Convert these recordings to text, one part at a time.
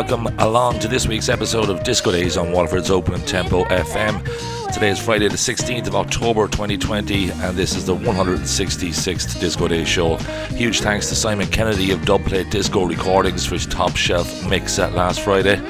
Welcome along to this week's episode of Disco Days on Waterford's Open Tempo FM. Today is Friday, the 16th of October 2020, and this is the 166th Disco Day show. Huge thanks to Simon Kennedy of Dubplate Disco Recordings for his top shelf mix set last Friday.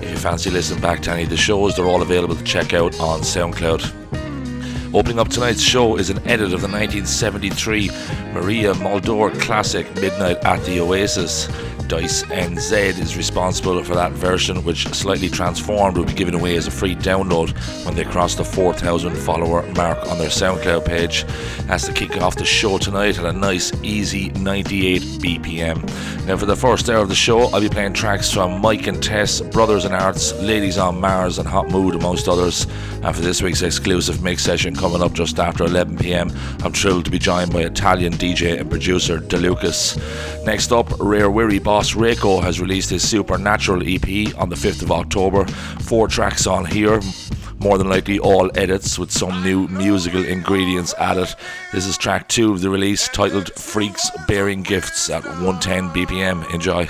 If you fancy listening back to any of the shows, they're all available to check out on SoundCloud. Opening up tonight's show is an edit of the 1973 Maria Muldaur classic Midnight at the Oasis. Dice NZ is responsible for that version, which slightly transformed will be given away as a free download when they cross the 4,000 follower mark on their SoundCloud page. That's to kick off the show tonight at a nice, easy 98 BPM. Now, for the first hour of the show, I'll be playing tracks from Mike and Tess, Brothers in Arts, Ladies on Mars, and Hot Mood, amongst others. And for this week's exclusive mix session coming up just after 11 pm, I'm thrilled to be joined by Italian DJ and producer DeLucas. Next up, Rare Wiri boss Rayko has released his Supernatural EP on the 5th of October. Four tracks on here, more than likely all edits with some new musical ingredients added. This is track two of the release titled Freaks Bearing Gifts at 110 BPM. Enjoy.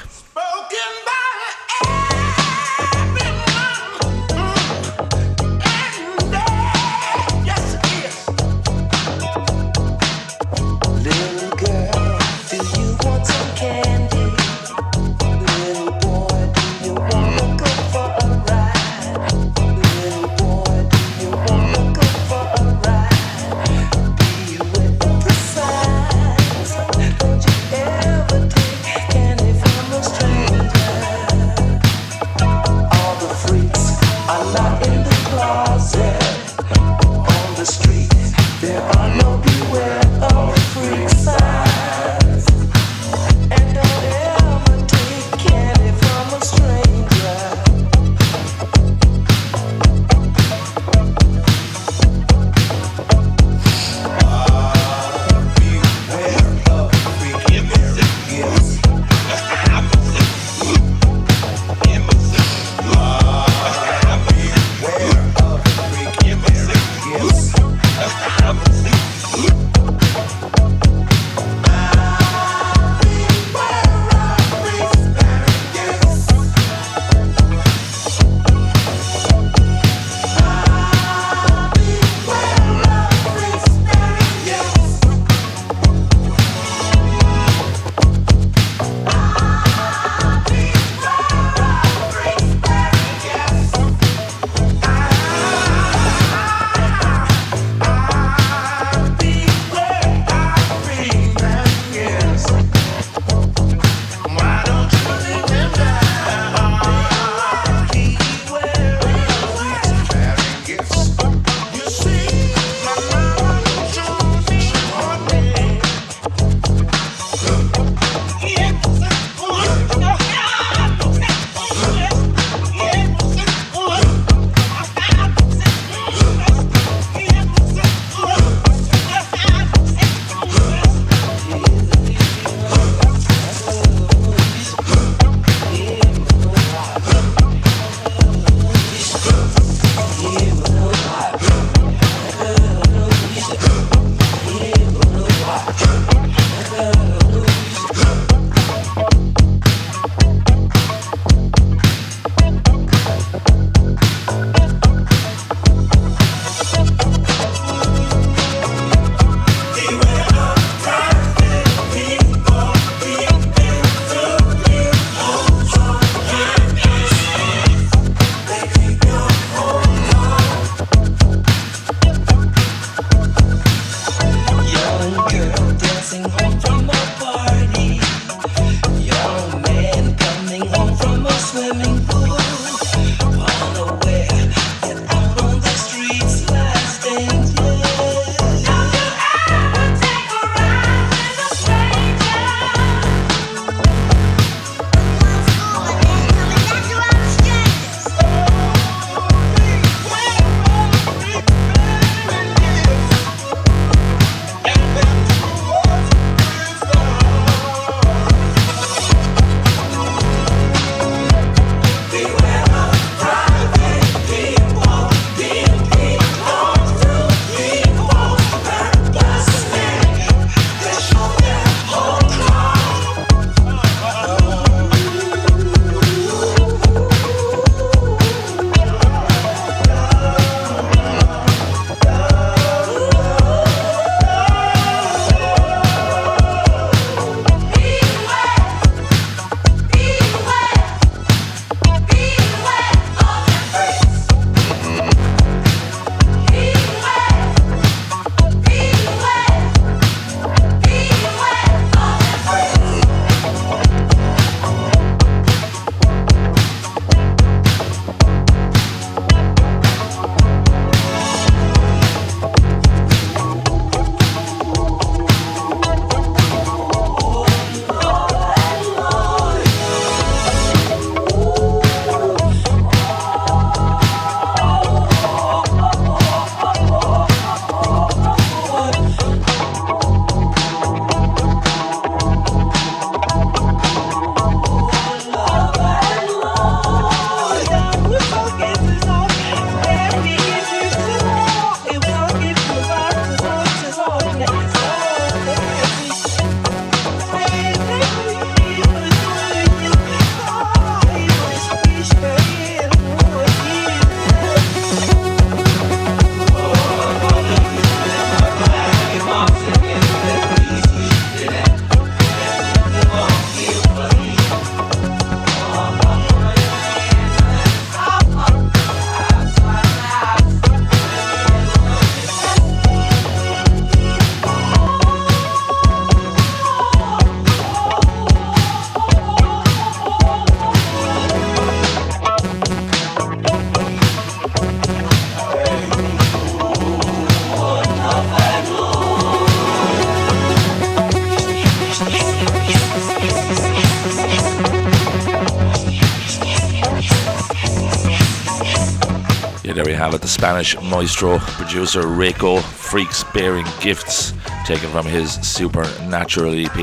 Spanish maestro producer Rayko Freaks Bearing Gifts, taken from his Supernatural EP,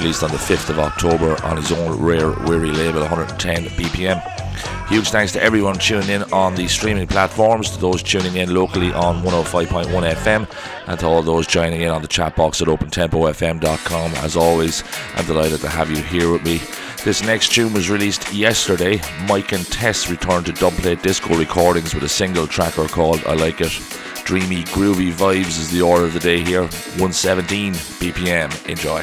released on the 5th of October on his own Rare Wiri label, 110 BPM. Huge thanks to everyone tuning in on the streaming platforms, to those tuning in locally on 105.1 FM, and to all those joining in on the chat box at opentempofm.com. As always, I'm delighted to have you here with me. This next tune was released yesterday. Mike and Tess returned to Dubplate Disco Recordings with a single tracker called I Like It. Dreamy, groovy vibes is the order of the day here. 117 BPM. Enjoy.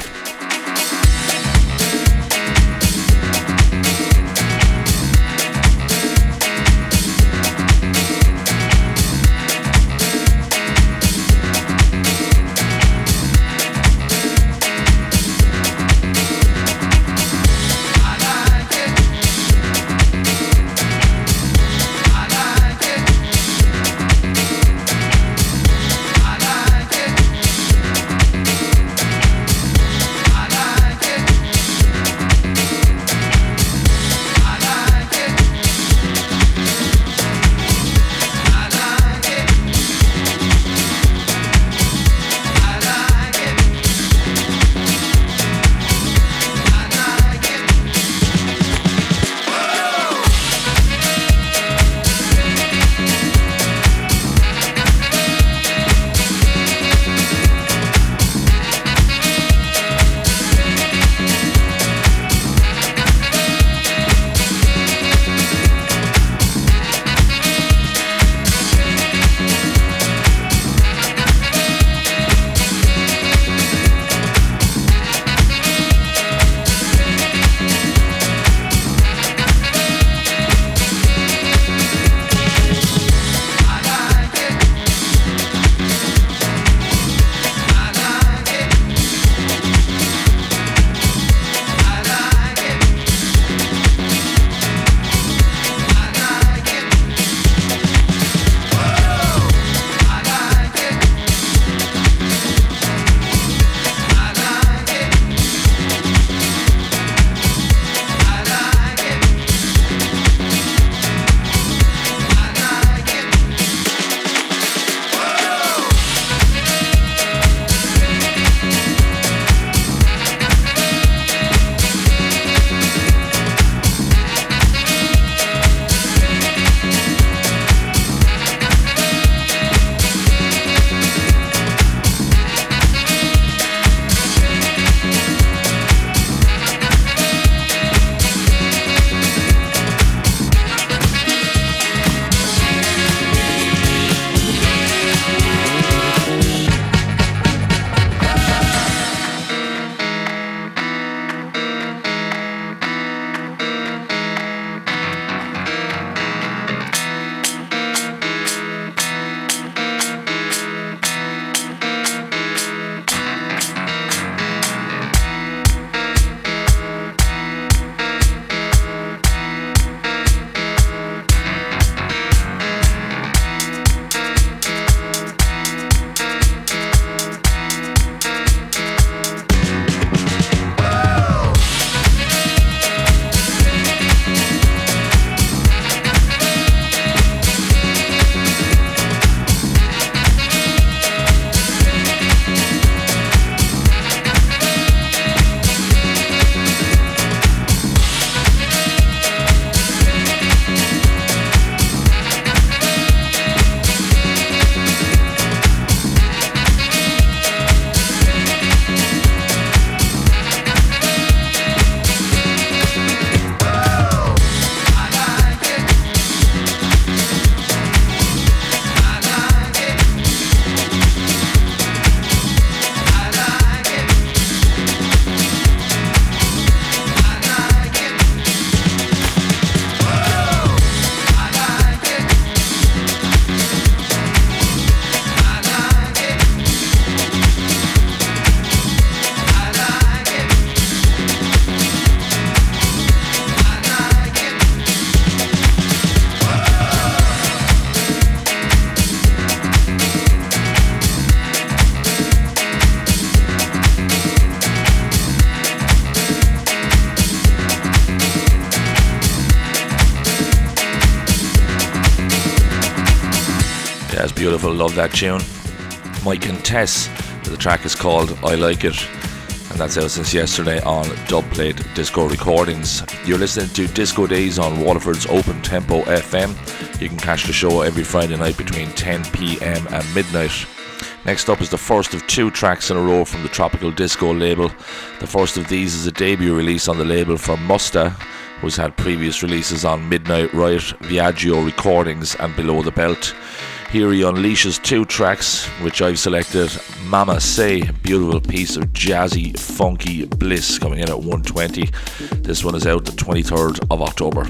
Love that tune. Mike and Tess, the track is called I Like It, and that's out since yesterday on Dubplate Disco Recordings. You're listening to Disco Days on Waterford's Open Tempo FM. You can catch the show every Friday night between 10 pm and midnight. Next up is the first of two tracks in a row from the Tropical Disco label. The first of these is a debut release on the label from Musta, who's had previous releases on Midnight Riot, Viaggio Recordings, and Below the Belt. Here he unleashes two tracks, which I've selected. Mama Say, beautiful piece of jazzy, funky bliss coming in at 120. This one is out the 23rd of October.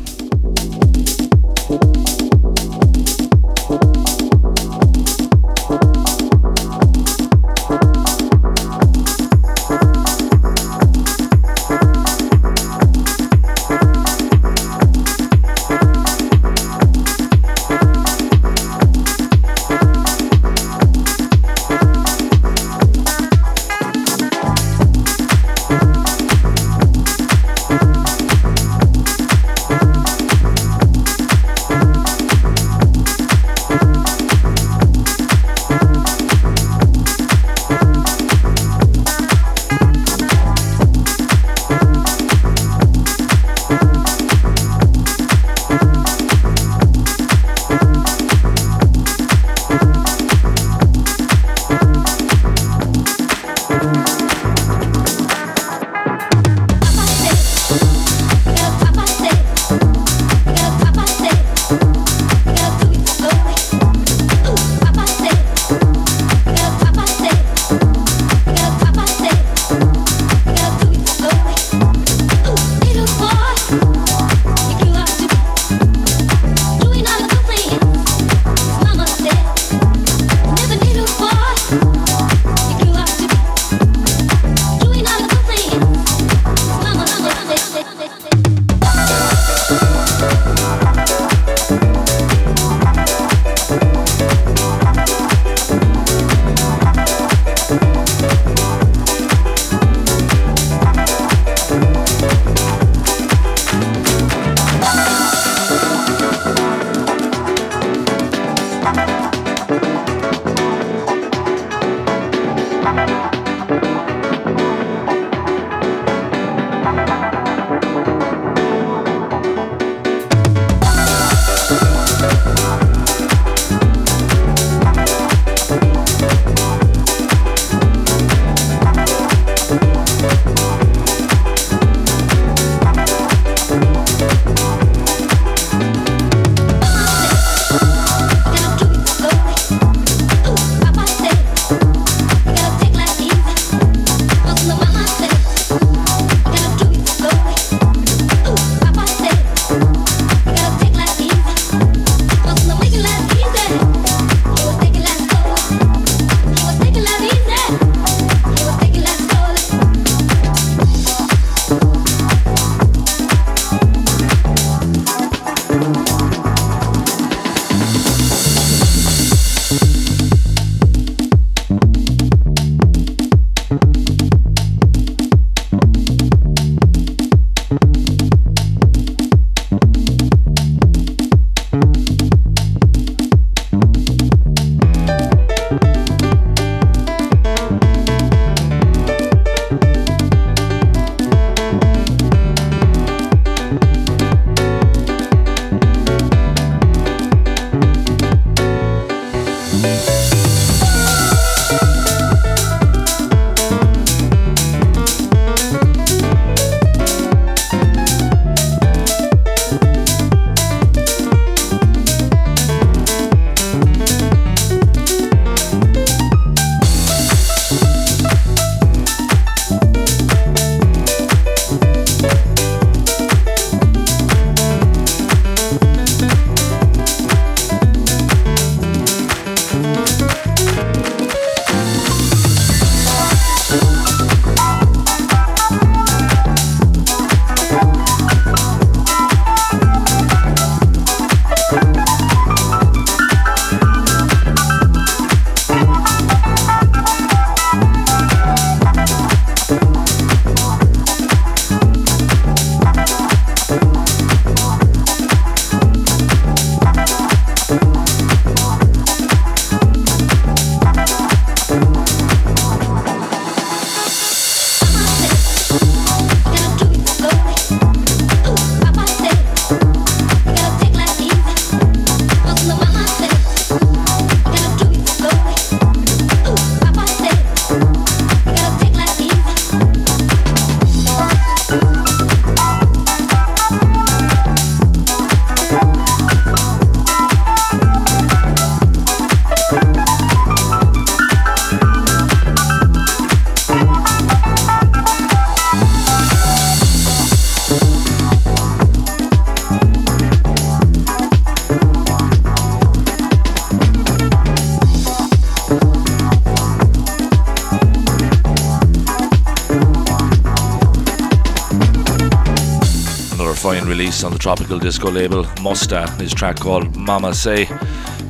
Release on the Tropical Disco label, Musta, his track called Mama Say,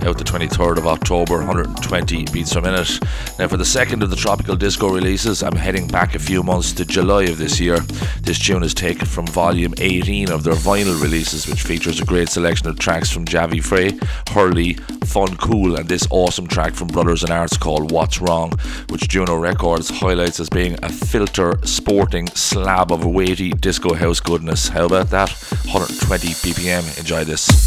out the 23rd of October, 120 beats per minute. Now, for the second of the Tropical Disco releases, I'm heading back a few months to July of this year. This tune is taken from volume 18 of their vinyl releases, which features a great selection of tracks from Javi Frey, Hurley, Fun Cool, and this awesome track from Brothers in Arts called What's Wrong, which Juno Records highlights as being a filter sporting slab of weighty disco house goodness. How about that? 120 BPM. Enjoy this.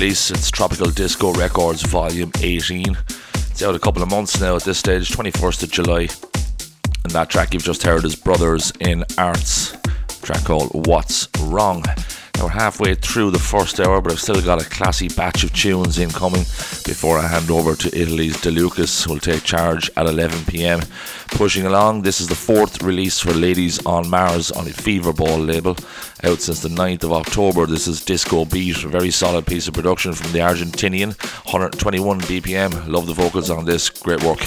Release. It's Tropical Disco Records Volume 18. It's out a couple of months now at this stage, 21st of July. And that track you've just heard is Brothers in Arts, track called What's Wrong. Now we're halfway through the first hour, but I've still got a classy batch of tunes incoming before I hand over to Italy's De Lucas, who'll take charge at 11 pm. Pushing along, this is the fourth release for Ladies on Mars on a Fever Ball label, out since the 9th of October. This is Disco Beat, a very solid piece of production from the Argentinian, 121 BPM. Love the vocals on this, great work.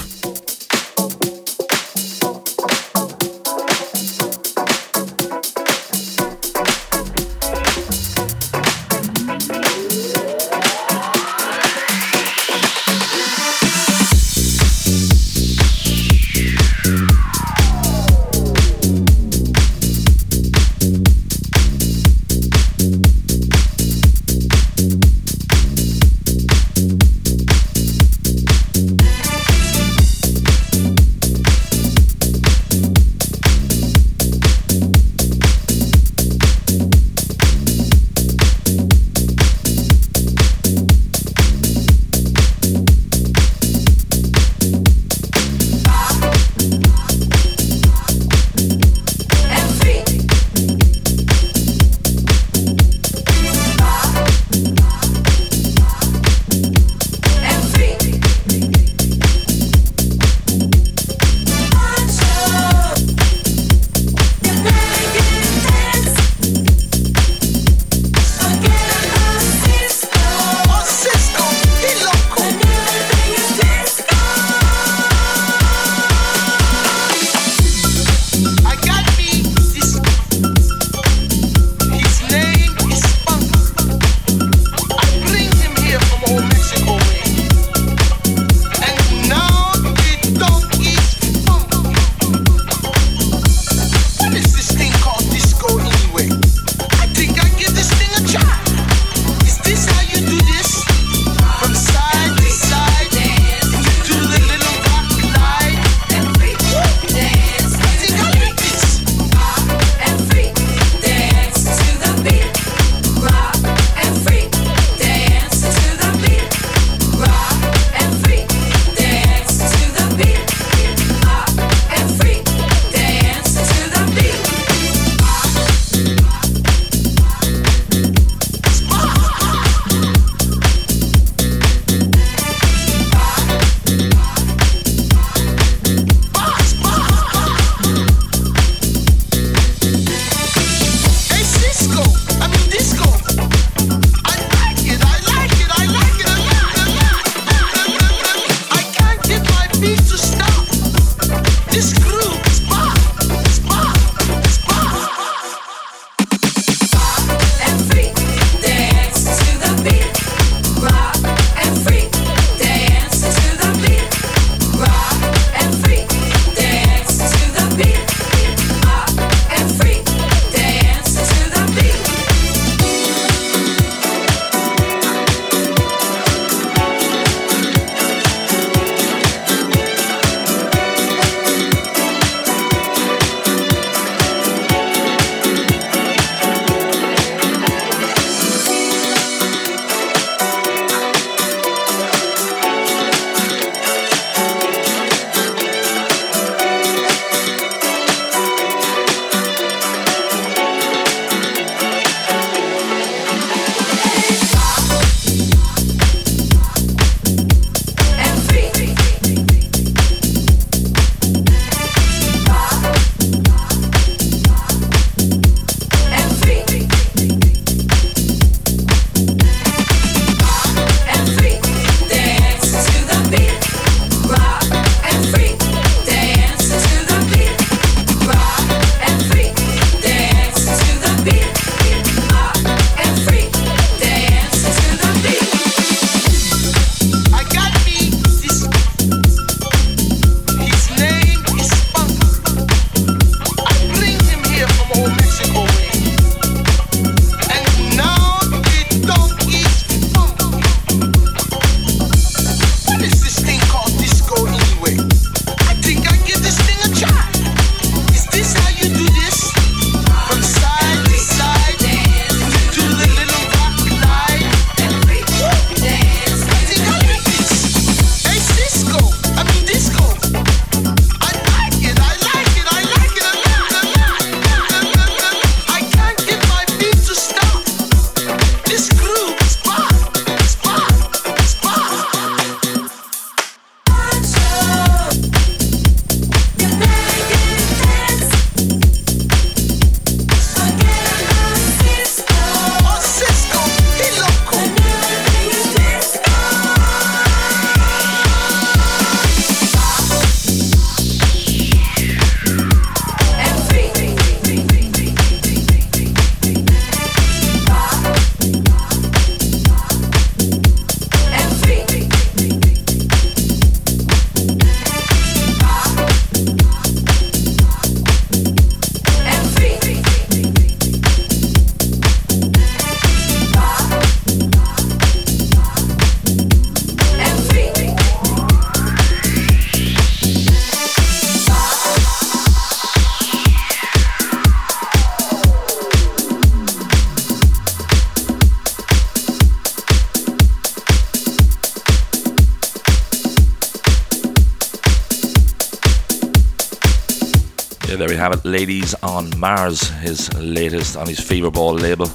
Ladies on Mars, his latest on his Feverball label.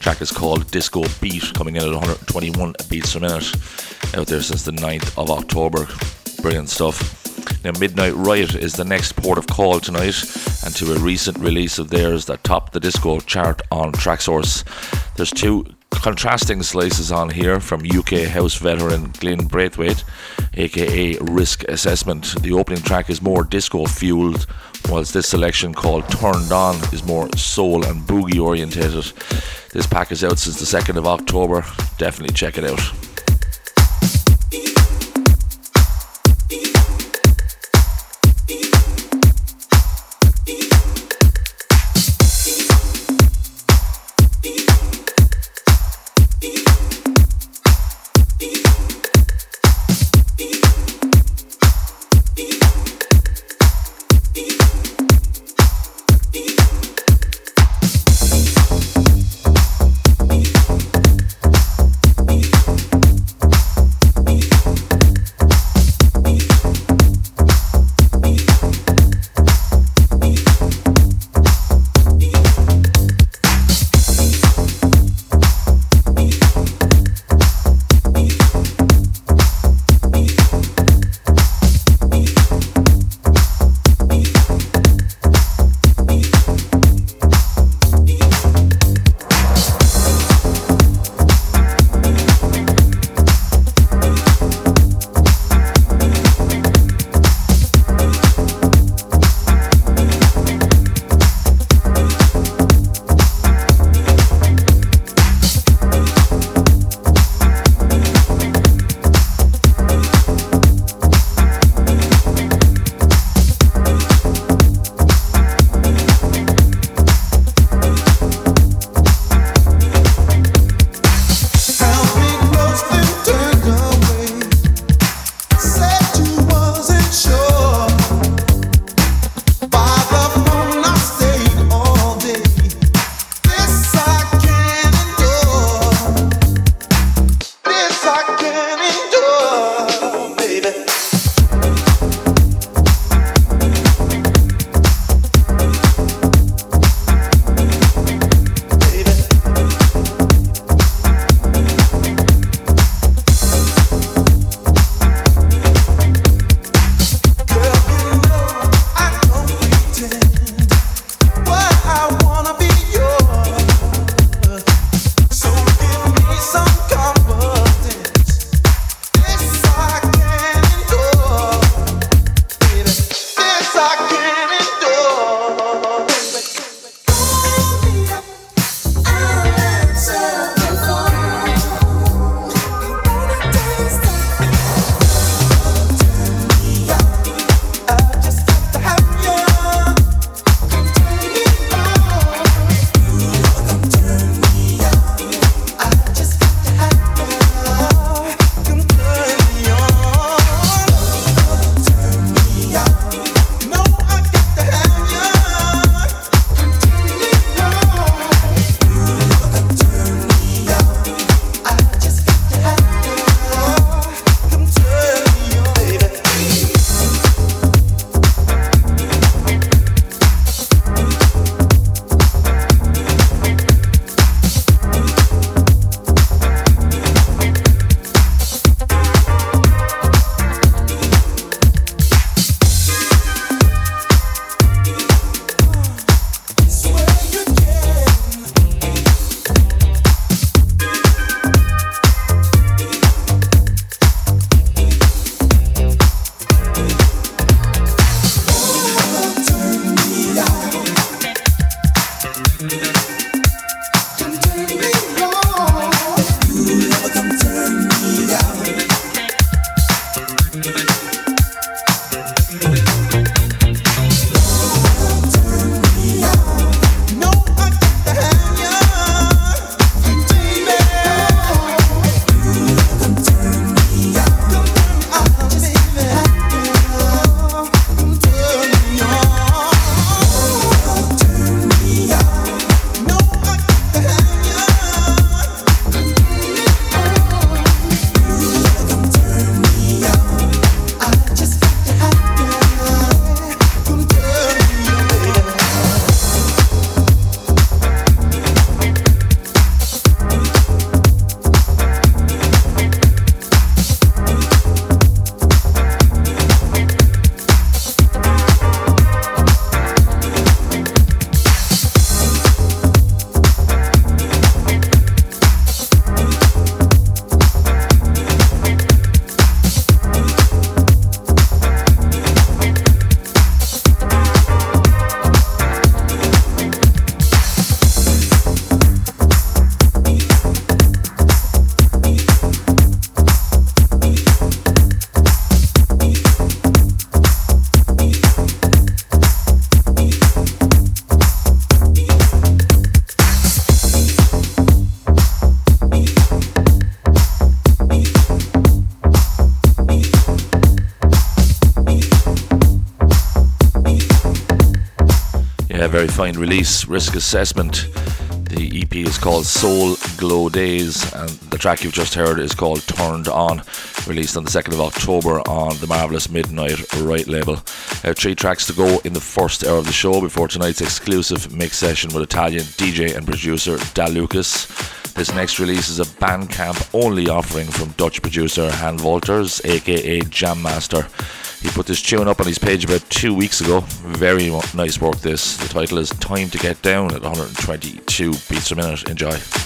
track is called Disco Beat, coming in at 121 beats per minute. Out there since the 9th of October. Brilliant stuff. Now, Midnight Riot is the next port of call tonight, and to a recent release of theirs that topped the disco chart on Traxsource. There's two contrasting slices on here from UK house veteran Glyn Braithwaite, aka Risk Assessment. The opening track is more disco fueled, whilst this selection called Turned On is more soul and boogie orientated. This pack is out since the 2nd of October. Definitely check it out. Release, Risk Assessment. The EP is called Soul Glow Days, and the track you've just heard is called Turned On, released on the 2nd of October on the marvellous Midnight Riot label. Uh, three tracks to go in the first hour of the show before tonight's exclusive mix session with Italian DJ and producer De Lucas. This next release is a Bandcamp only offering from Dutch producer Han Wolters, aka Jam Master. He put this tune up on his page about two weeks ago. Very nice work, this. The title is Time to Get Down at 122 beats per minute. Enjoy.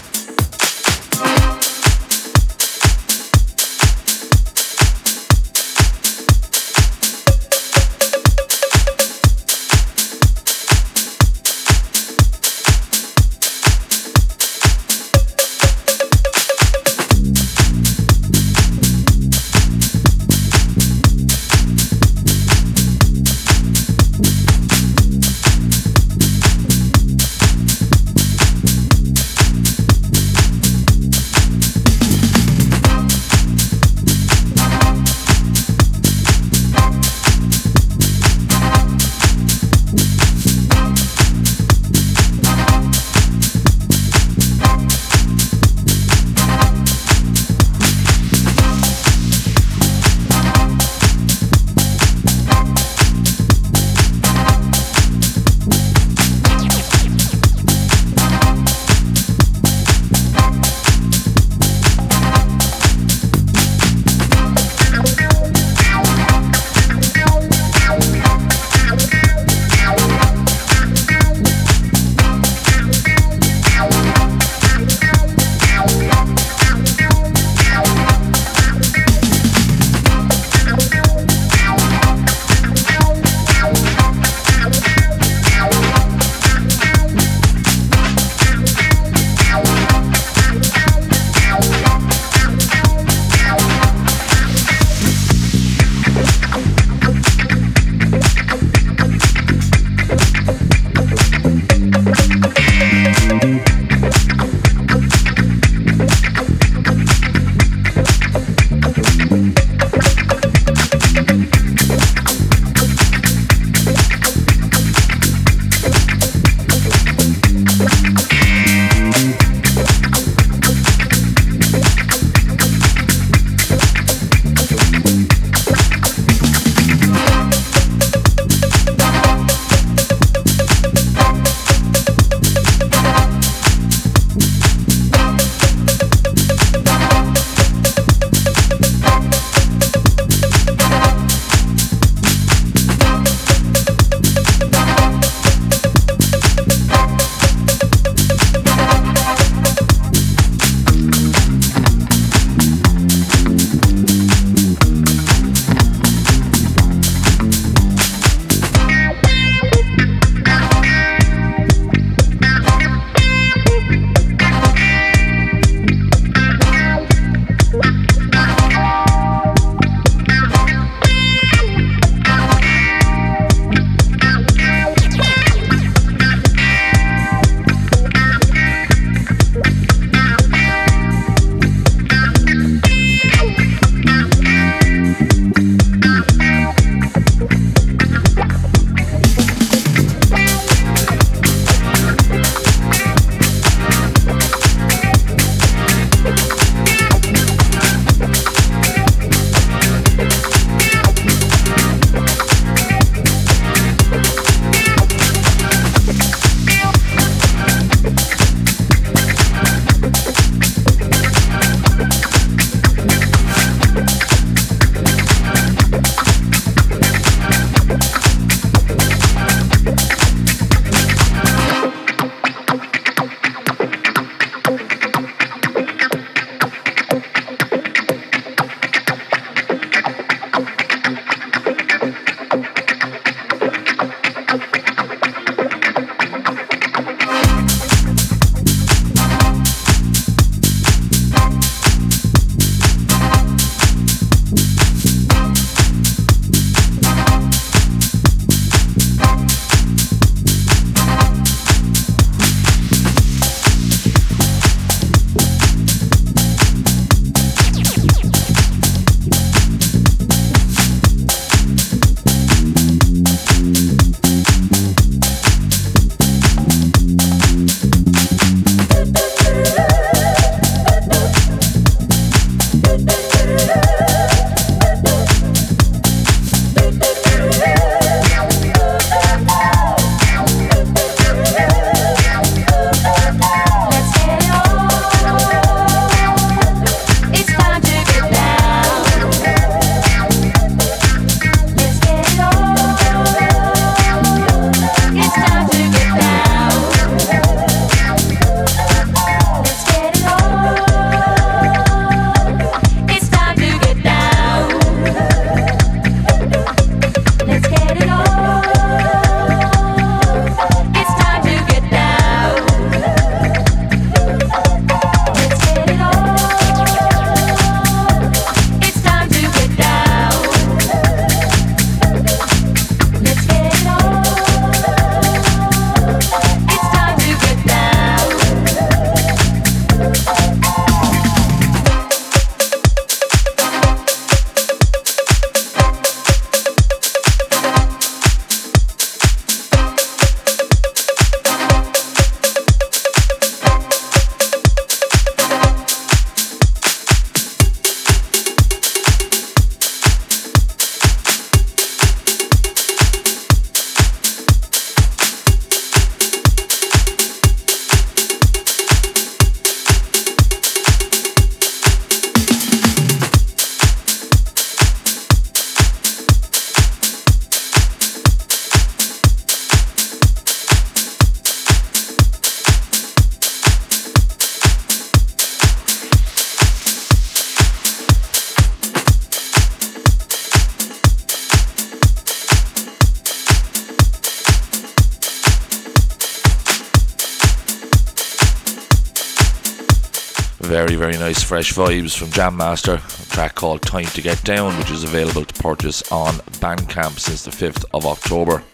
Fresh vibes from Jam Master, a track called Time to Get Down, which is available to purchase on Bandcamp since the 5th of October.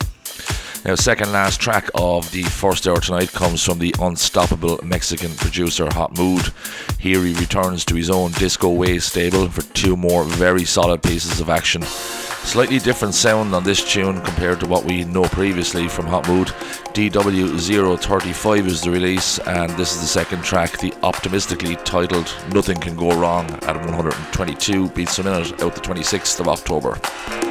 Now, second last track of the first hour tonight comes from the unstoppable Mexican producer Hot Mood. Here he returns to his own disco way stable for two more very solid pieces of action. Slightly different sound on this tune compared to what we know previously from Hot Mood. DW035 is the release, and this is the second track, the optimistically titled Nothing Can Go Wrong at 122 beats a minute out the 26th of October.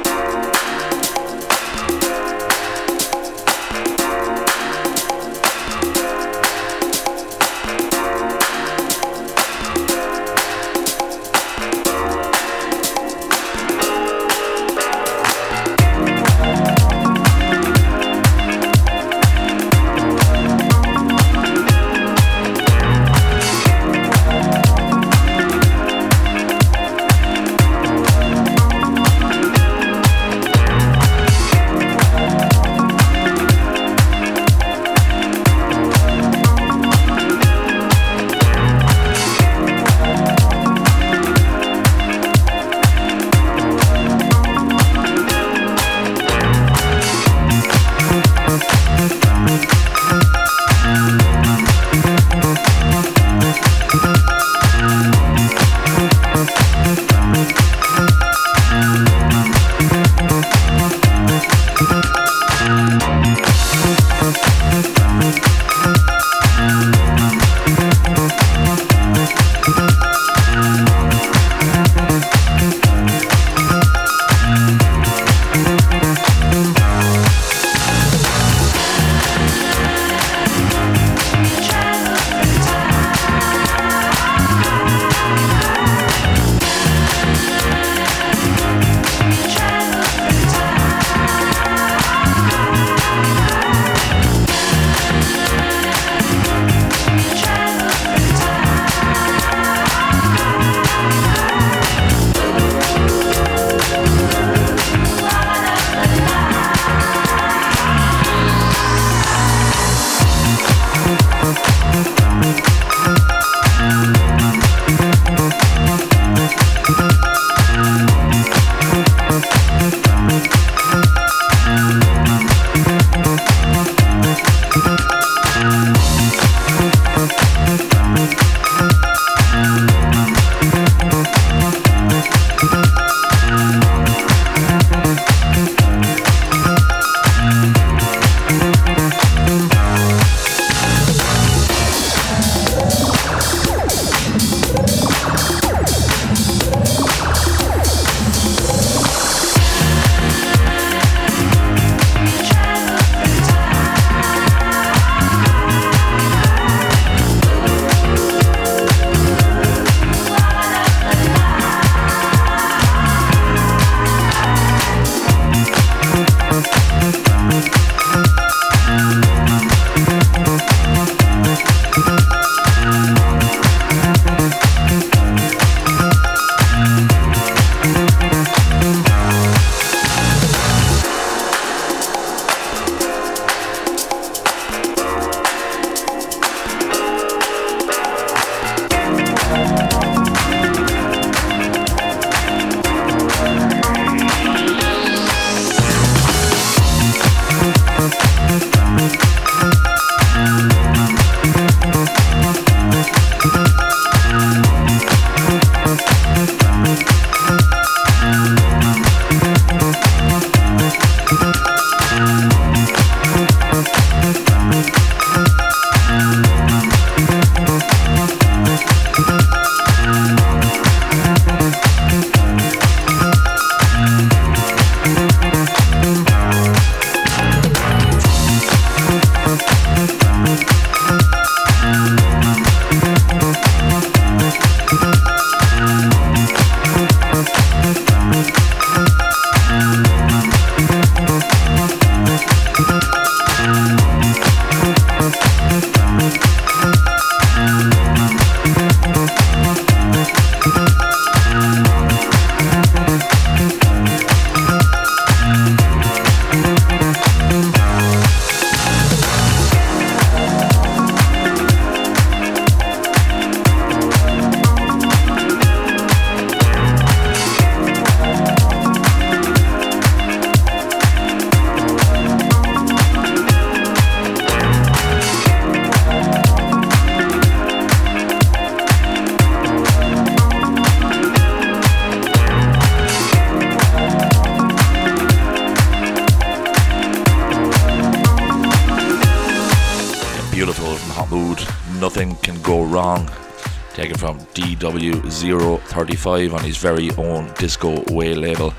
DW035 on his very own Disco Way label,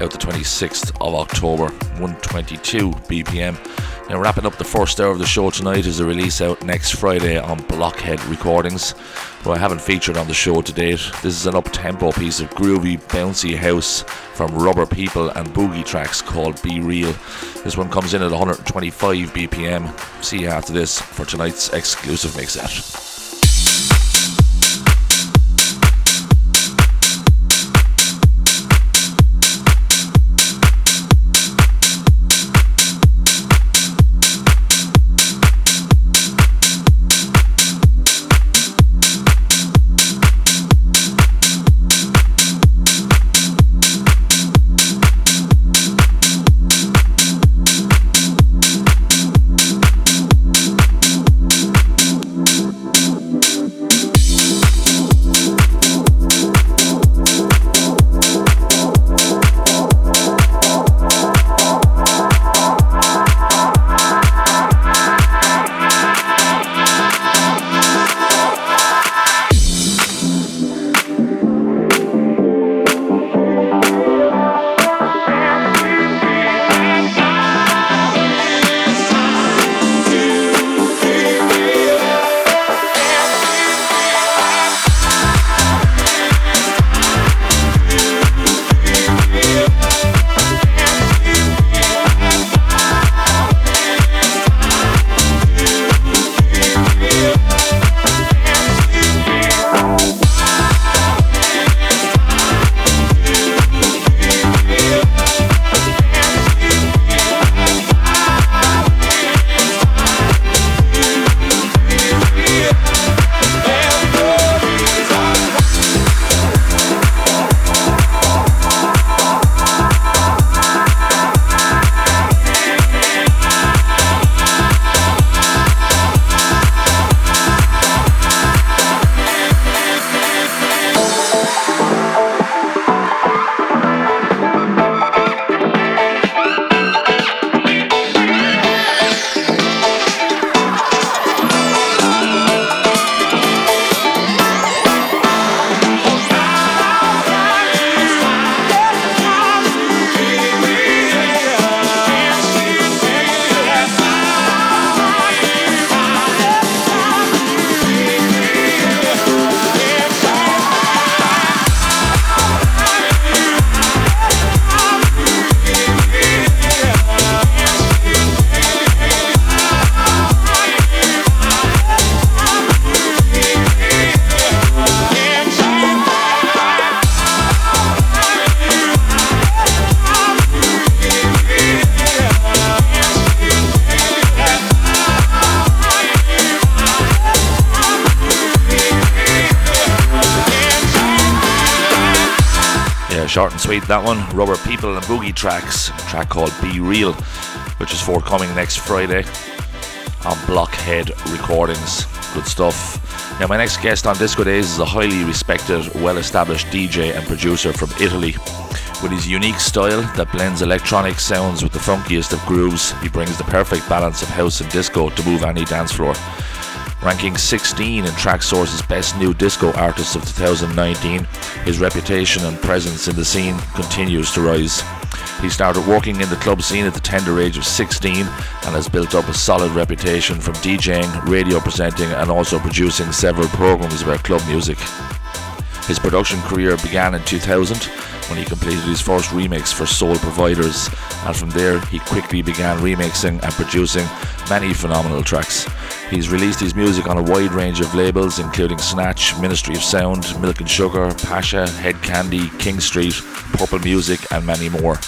out the 26th of October, 122 BPM. Now, wrapping up the first hour of the show tonight is a release out next Friday on Blockhead Recordings, who I haven't featured on the show to date. This is an up tempo piece of groovy, bouncy house from Rubber People and Boogie Tracks called Be Real. This one comes in at 125 BPM. See you after this for tonight's exclusive mix set. That one. Rubber People and Boogie Tracks, track called Be Real, which is forthcoming next Friday on Blockhead Recordings. Good stuff. Now, my next guest on Disco Days is a highly respected, well established DJ and producer from Italy. With his unique style that blends electronic sounds with the funkiest of grooves, he brings the perfect balance of house and disco to move any dance floor ranking 16 in Traxsource's Best New Disco Artists of 2019. His reputation and presence in the scene continues to rise. He started working in the club scene at the tender age of 16 and has built up a solid reputation from DJing, radio presenting, and also producing several programs about club music. His production career began in 2000 when he completed his first remix for Soul Providers, and from there he quickly began remixing and producing many phenomenal tracks. He's released his music on a wide range of labels, including Snatch, Ministry of Sound, Milk and Sugar, Pacha, Head Candy, King Street, Purple Music, and many more.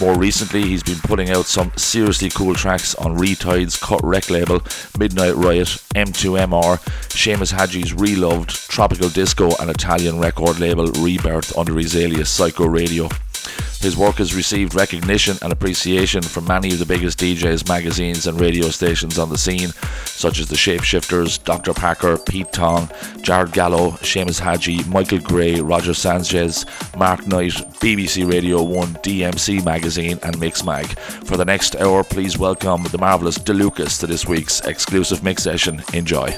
More recently, he's been putting out some seriously cool tracks on Retide's Cut Rec label, Midnight Riot, M2MR, Seamus Haji's Reloved, Tropical Disco, and Italian record label Rebirth under his alias Psycho Radio. His work has received recognition and appreciation from many of the biggest DJs, magazines, and radio stations on the scene, such as the Shapeshifters, Dr. Packer, Pete Tong, Jared Gallo, Seamus Haji, Michael Gray, Roger Sanchez, Mark Knight, BBC Radio 1, DMC Magazine, and Mixmag. For the next hour, please welcome the marvellous De Lucas to this week's exclusive mix session. Enjoy.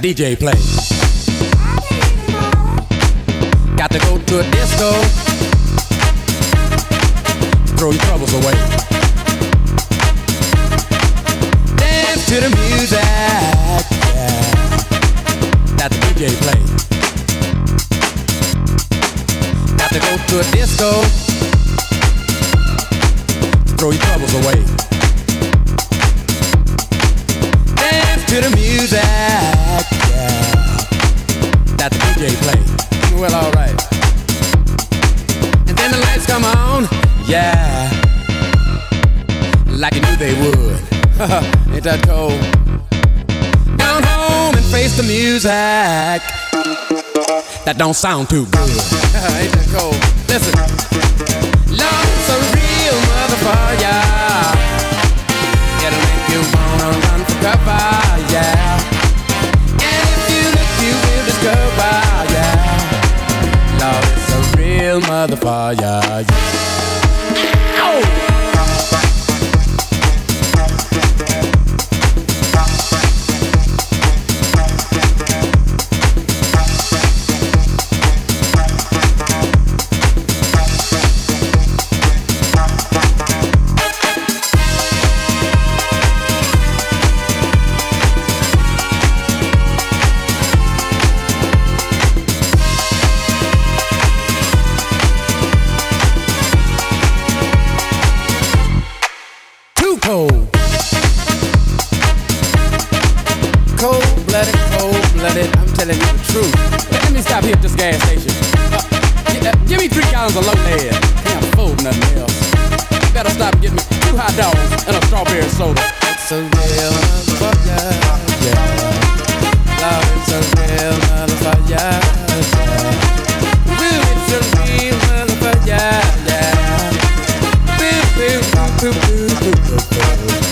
DJ play. Don't sound too good. You.